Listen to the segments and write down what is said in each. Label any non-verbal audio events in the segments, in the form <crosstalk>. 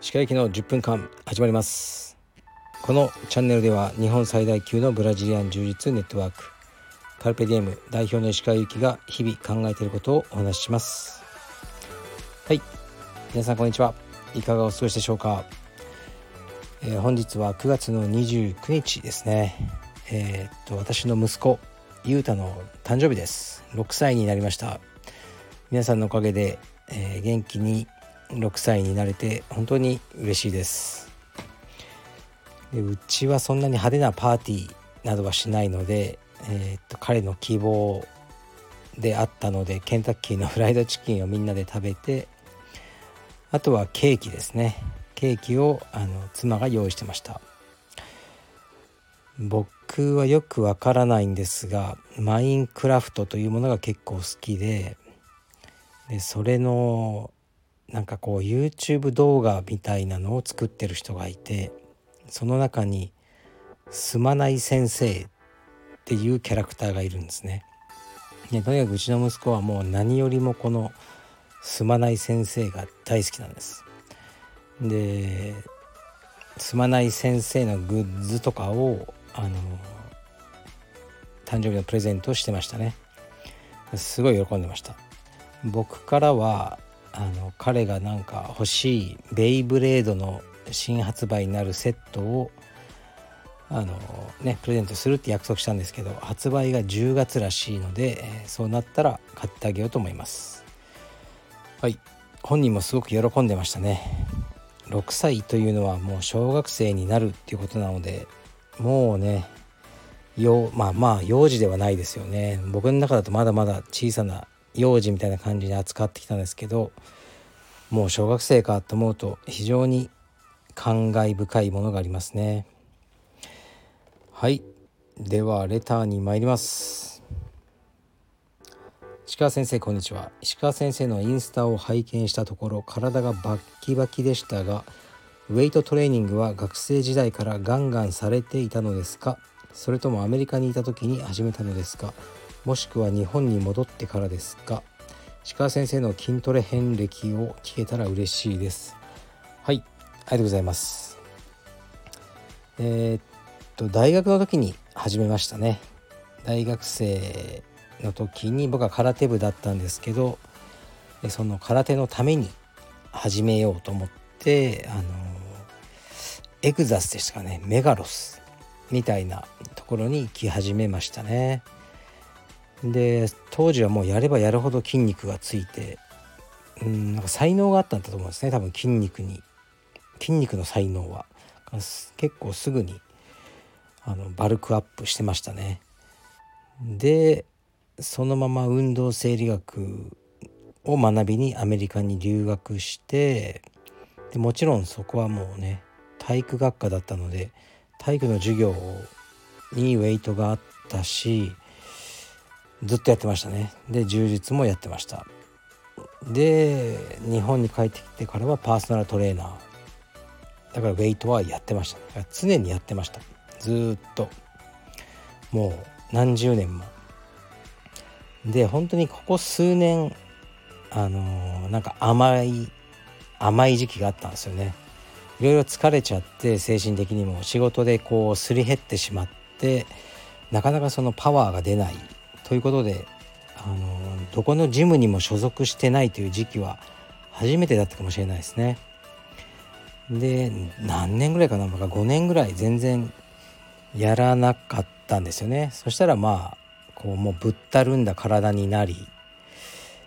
歯科行きの10分間始まります。このチャンネルでは日本最大級のブラジリアン柔術ネットワークカルペディエム代表の石川由紀が日々考えていることをお話しします。はい。皆さんこんにちは。いかがお過ごしでしょうか、えー、本日は9月の29日ですね。えー、っと私の息子ゆうたの誕生日です。6歳になりました。皆さんのおかげで、えー、元気に6歳になれて本当に嬉しいです。でうちはそんなに派手なパーティーなどはしないので、えー、っと彼の希望であったのでケンタッキーのフライドチキンをみんなで食べてあとはケーキですね。ケーキをあの妻が用意してました。僕はよくわからないんですがマインクラフトというものが結構好きででそれのなんかこう YouTube 動画みたいなのを作ってる人がいてその中に「すまない先生」っていうキャラクターがいるんですね。でとにかくうちの息子はもう何よりもこの「すまない先生」が大好きなんです。で「すまない先生」のグッズとかをあの誕生日のプレゼントをしてましたね。すごい喜んでました。僕からはあの彼がなんか欲しいベイブレードの新発売になるセットをあのねプレゼントするって約束したんですけど発売が10月らしいので、そうなったら買ってあげようと思いますはい本人もすごく喜んでましたね6歳というのはもう小学生になるっていうことなのでもうねよまあまあ幼児ではないですよね。僕の中だとまだまだ小さな幼児みたいな感じに扱ってきたんですけどもう小学生かと思うと非常に感慨深いものがありますね。はい。ではレターに参ります。石川先生こんにちは。石川先生のインスタを拝見したところ体がバッキバキでしたがウェイトトレーニングは学生時代からガンガンされていたのですか？それともアメリカにいた時に始めたのですか？もしくは日本に戻ってからですか？鹿先生の筋トレ遍歴を聞けたら嬉しいです。はいありがとうございます。えー、っと大学の時に始めましたね。大学生の時に僕は空手部だったんですけどその空手のために始めようと思ってあのエグザスでしたかね。メガロスみたいなところに行き始めましたね。で当時はもうやればやるほど筋肉がついてうんなんか才能があったんだと思うんですね。多分筋肉に。筋肉の才能は。結構すぐにあのバルクアップしてましたね。でそのまま運動生理学を学びにアメリカに留学してでもちろんそこはもうね体育学科だったので体育の授業にウェイトがあったしずっとやってましたね。で充実もやってました。で日本に帰ってきてからはパーソナルトレーナー。だからウェイトはやってました常にやってました。ずっと。もう何十年も。で本当にここ数年あのー、なんか甘い甘い時期があったんですよね。いろいろ疲れちゃって精神的にも仕事でこうすり減ってしまってなかなかそのパワーが出ないということであのどこのジムにも所属してないという時期は初めてだったかもしれないですね。で何年ぐらいかな？5年ぐらい全然やらなかったんですよね。そしたらまあこうもうぶったるんだ体になり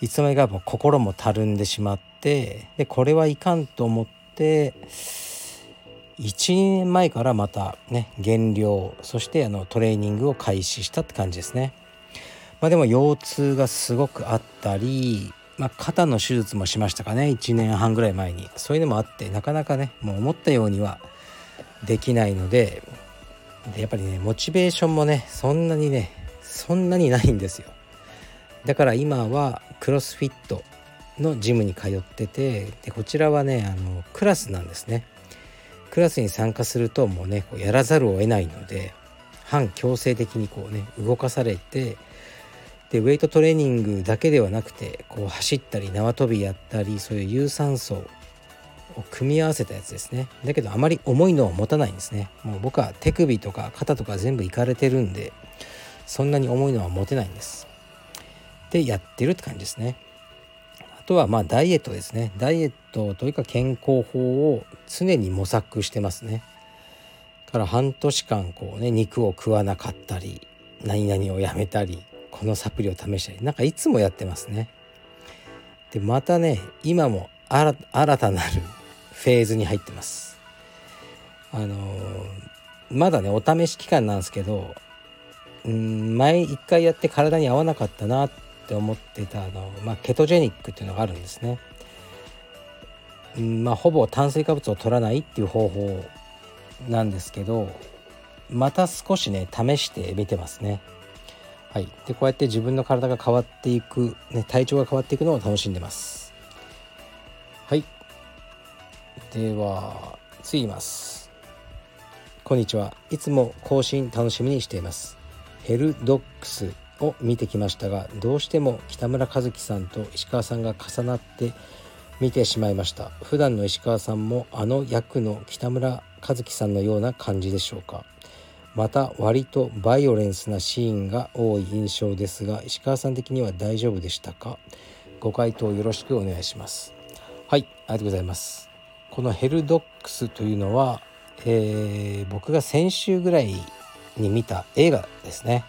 いつの間にかも心もたるんでしまってでこれはいかんと思って1年前からまたね減量そしてあのトレーニングを開始したって感じですね。まあ、でも腰痛がすごくあったり、まあ、肩の手術もしましたかね。1年半ぐらい前に。そういうのもあってなかなかねもう思ったようにはできないのででやっぱりねモチベーションもねそんなにねそんなにないんですよ。だから今はクロスフィットのジムに通っててでこちらはねあのクラスなんですね。クラスに参加するともうねこうやらざるを得ないので反強制的にこうね動かされてでウェイトトレーニングだけではなくてこう走ったり縄跳びやったりそういう有酸素を組み合わせたやつですね。だけどあまり重いのを持たないんですね。もう僕は手首とか肩とか全部いかれてるんでそんなに重いのは持てないんです。でやってるって感じですね。とはまあダイエットですね。ダイエットというか健康法を常に模索してますね。から半年間こうね肉を食わなかったり何々をやめたりこのサプリを試したりなんかいつもやってますね。でまたね今も新たなるフェーズに入ってます。あの、まだねお試し期間なんですけどうん前一回やって体に合わなかったなってって思ってたあの、まあ、ケトジェニックっていうのがあるんですね。うんまあほぼ炭水化物を取らないっていう方法なんですけどまた少しね試してみてますね。はい、でこうやって自分の体が変わっていく、ね、体調が変わっていくのを楽しんでます。はい。では次います。こんにちは。いつも更新楽しみにしています。ヘルドックス。を見てきましたがどうしても北村和樹さんと石川さんが重なって見てしまいました。普段の石川さんもあの役の北村和樹さんのような感じでしょうか。また割とバイオレンスなシーンが多い印象ですが石川さん的には大丈夫でしたか。ご回答よろしくお願いします。はいありがとうございます。このヘルドックスというのは、えー、僕が先週ぐらいに見た映画ですね。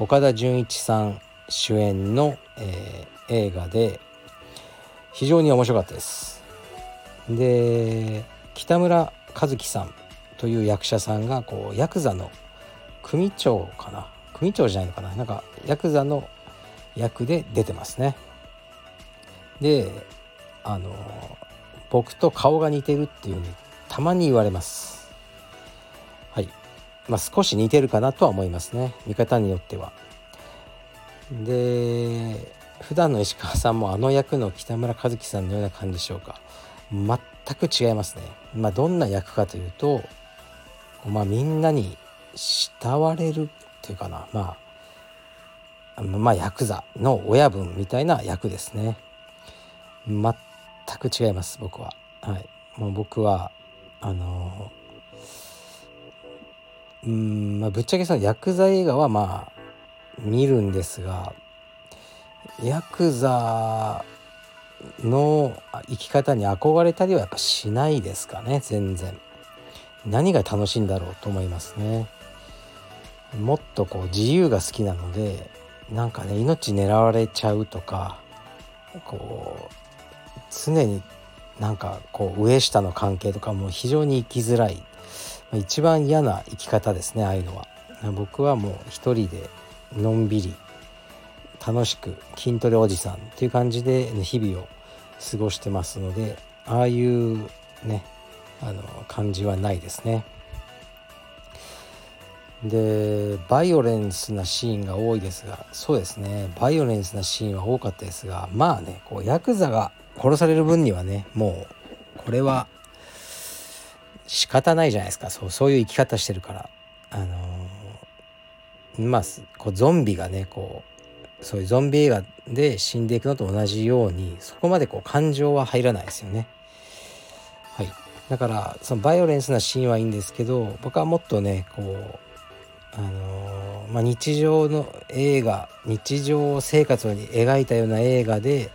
岡田准一さん主演の、えー、映画で非常に面白かったです。で北村和樹さんという役者さんがこうヤクザの組長かな。組長じゃないのかな。なんかヤクザの役で出てますね。であの僕と顔が似てるっていうふうにたまに言われます。まあ少し似てるかなとは思いますね。見方によっては。で普段の石川さんもあの役の北村一樹さんのような感じでしょうか。全く違いますね。まあどんな役かというとまあみんなに慕われるというかな。まあまあヤクザの親分みたいな役ですね。全く違います僕は。はい。もう僕はあのうんまあぶっちゃけそのヤクザ映画はまあ見るんですがヤクザの生き方に憧れたりはやっぱしないですかね全然。何が楽しいんだろうと思いますね。もっとこう自由が好きなのでなんかね命狙われちゃうとかこう常になんかこう上下の関係とかも非常に生きづらい。一番嫌な生き方ですねああいうのは僕はもう一人でのんびり楽しく筋トレおじさんっていう感じで日々を過ごしてますのでああいうねあの感じはないですね。でバイオレンスなシーンが多いですがそうですねバイオレンスなシーンは多かったですがまあねこうヤクザが殺される分にはねもうこれは仕方ないじゃないですかそうそういう生き方してるからあのー、まあこうゾンビがねこうそういうゾンビ映画で死んでいくのと同じようにそこまでこう感情は入らないですよね。はい、だからそのバイオレンスなシーンはいいんですけど僕はもっとねこうあのー、まあ、日常の映画日常生活に描いたような映画で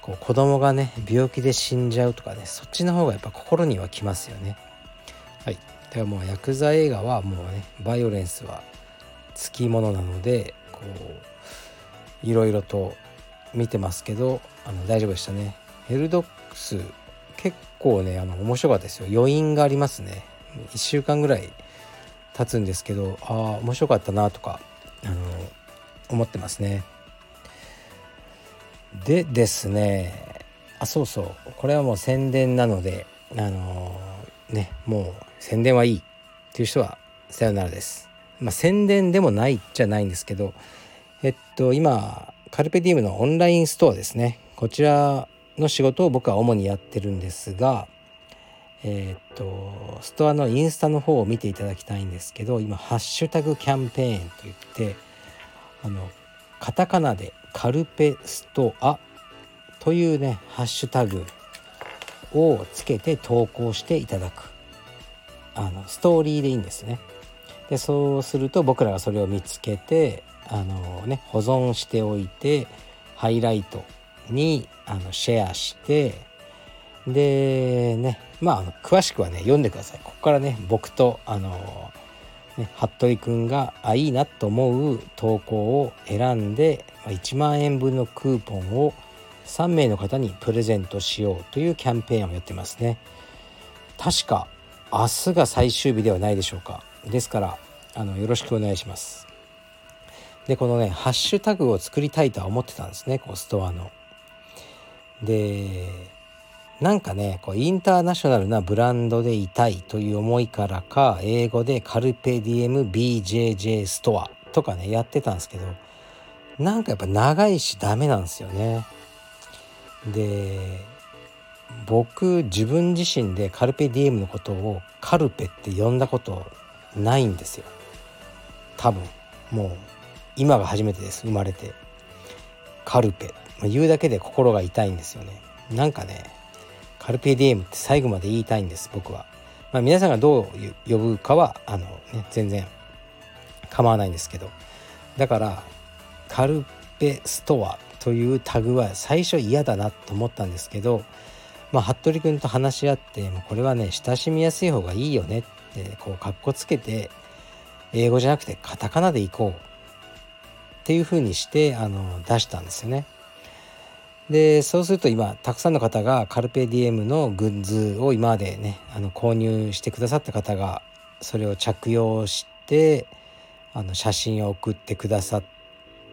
こう子供がね病気で死んじゃうとかねそっちの方がやっぱ心にはきますよね。はい、だからもうヤクザ映画はもうねバイオレンスはつきものなのでこういろいろと見てますけどあの大丈夫でしたね。ヘルドックス結構ねあの面白かったですよ余韻がありますね1週間ぐらい経つんですけどああ面白かったなとかあの思ってますね。でですねあそうそうこれはもう宣伝なのであのねもう宣伝はいいっていう人はさよならです。まあ、宣伝でもないじゃないんですけどえっと今カルペディウムのオンラインストアですねこちらの仕事を僕は主にやってるんですがえ、っとストアのインスタの方を見ていただきたいんですけど今ハッシュタグキャンペーンといってあのカタカナでカルペストアというねハッシュタグをつけて投稿していただくあのストーリーでいいんですね。でそうすると僕らがそれを見つけてあのね保存しておいてハイライトにあのシェアしてでねまああの詳しくはね読んでください。ここからね僕とあのね、服部くんがあいいなと思う投稿を選んで1万円分のクーポンを3名の方にプレゼントしようというキャンペーンをやってますね。確か明日が最終日ではないでしょうか。ですからあのよろしくお願いします。でこのねハッシュタグを作りたいとは思ってたんですねこうストアの。でなんかねこうインターナショナルなブランドでいたいという思いからか英語でカルペディエム BJJ ストアとかねやってたんですけどなんかやっぱ長いしダメなんですよね。で僕自分自身でカルペディエムのことをカルペって呼んだことないんですよ。多分。もう今が初めてです。生まれて。カルペ。言うだけで心が痛いんですよね。なんかねカルペディエムって最後まで言いたいんです僕は、まあ、皆さんがどう呼ぶかはあの、ね、全然構わないんですけど。だからカルペストアというタグは最初嫌だなと思ったんですけどまあ服部君と話し合ってもうこれはね親しみやすい方がいいよねってこうかっこつけて英語じゃなくてカタカナでいこう。っていうふうにしてあの出したんですよね。でそうすると今たくさんの方がカルペディエムのグッズを今までねあの購入してくださった方がそれを着用してあの写真を送ってくださっ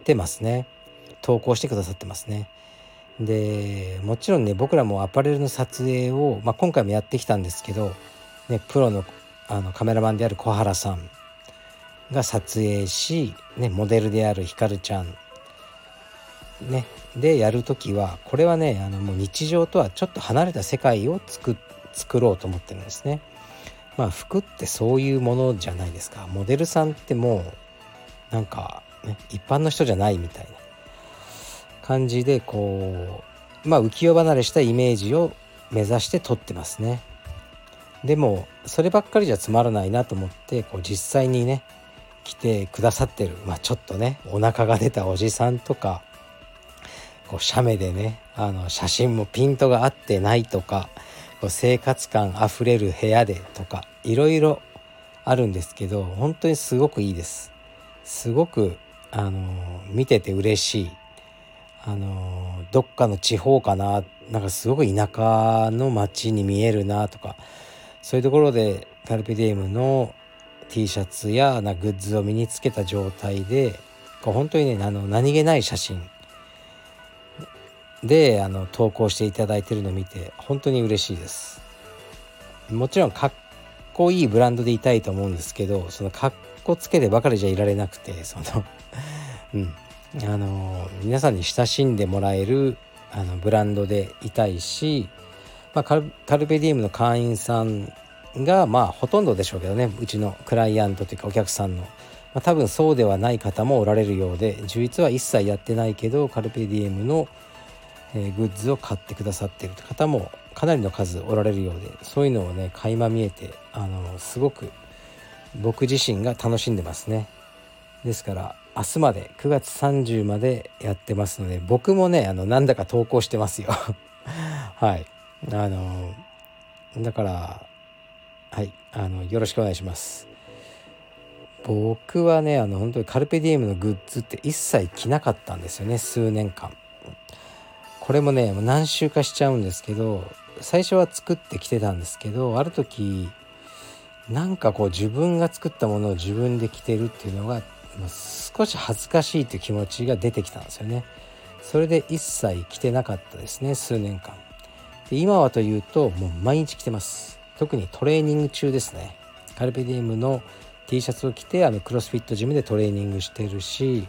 てますね。投稿してくださってますね。でもちろんね僕らもアパレルの撮影を、まあ、今回もやってきたんですけど、ね、プロのあのカメラマンである小原さんが撮影し、ね、モデルであるひかるちゃんねでやる時はこれはねあのもう日常とはちょっと離れた世界を作作ろうと思ってるんですね。まあ服ってそういうものじゃないですかモデルさんってもうなんか、ね、一般の人じゃないみたいな感じでこうまあ浮世離れしたイメージを目指して撮ってますね。でもそればっかりじゃつまらないなと思ってこう実際にね来てくださってる、まあ、ちょっとねお腹が出たおじさんとかこう写メでねあの写真もピントが合ってないとかこう生活感あふれる部屋でとかいろいろあるんですけど本当にすごくいいですすごくあの見てて嬉しいあのどっかの地方かななんかすごく田舎の街に見えるなとかそういうところでカルペディエムの T シャツやなグッズを身につけた状態でこう本当にねあの何気ない写真。であの投稿していただいてるのを見て本当に嬉しいです。もちろんかっこいいブランドでいたいと思うんですけどそのかっこつけてばかりじゃいられなくてその <laughs> うん。あの皆さんに親しんでもらえるあのブランドでいたいし、まあ、カルカルペディウムの会員さんがまあほとんどでしょうけどねうちのクライアントというかお客さんの、まあ、多分そうではない方もおられるようで充実は一切やってないけどカルペディエムのえグッズを買ってくださっている方もかなりの数おられるようでそういうのをね垣間見えてあのすごく僕自身が楽しんでますね。ですから明日まで9月30までやってますので僕もねあのなんだか投稿してますよ。<laughs> はい。あのだからはい。あのよろしくお願いします。僕はねあの本当にカルペディエムのグッズって一切着なかったんですよね数年間。これもね何周かしちゃうんですけど最初は作ってきてたんですけどある時なんかこう自分が作ったものを自分で着てるっていうのが少し恥ずかしいという気持ちが出てきたんですよね。それで一切着てなかったですね数年間。で今はというともう毎日着てます。特にトレーニング中ですね。カルペディウムの T シャツを着てあのクロスフィットジムでトレーニングしてるし、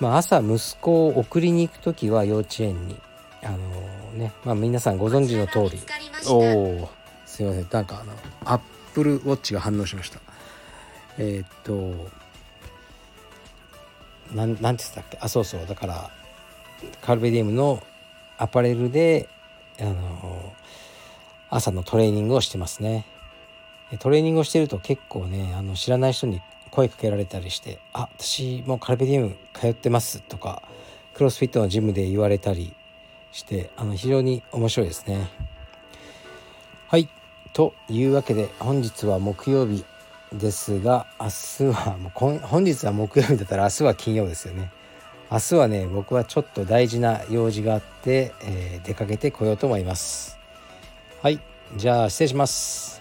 まあ、朝息子を送りに行く時は幼稚園にあのねまあ皆さんご存知の通りおおすいませんなんかあのアップルウォッチが反応しましたえー、っとなんなんて言ったっけ？あそうそう。だからカルベディウムのアパレルであの朝のトレーニングをしてますね。トレーニングをしてると結構ねあの知らない人に声かけられたりして「あ私もカルベディウム通ってます」とかクロスフィットのジムで言われたりしてあの非常に面白いですね。はい。というわけで本日は木曜日。ですが明日はもう本日は木曜日だったら明日は金曜ですよね。明日はね僕はちょっと大事な用事があって、えー、出かけてこようと思います。はいじゃあ失礼します。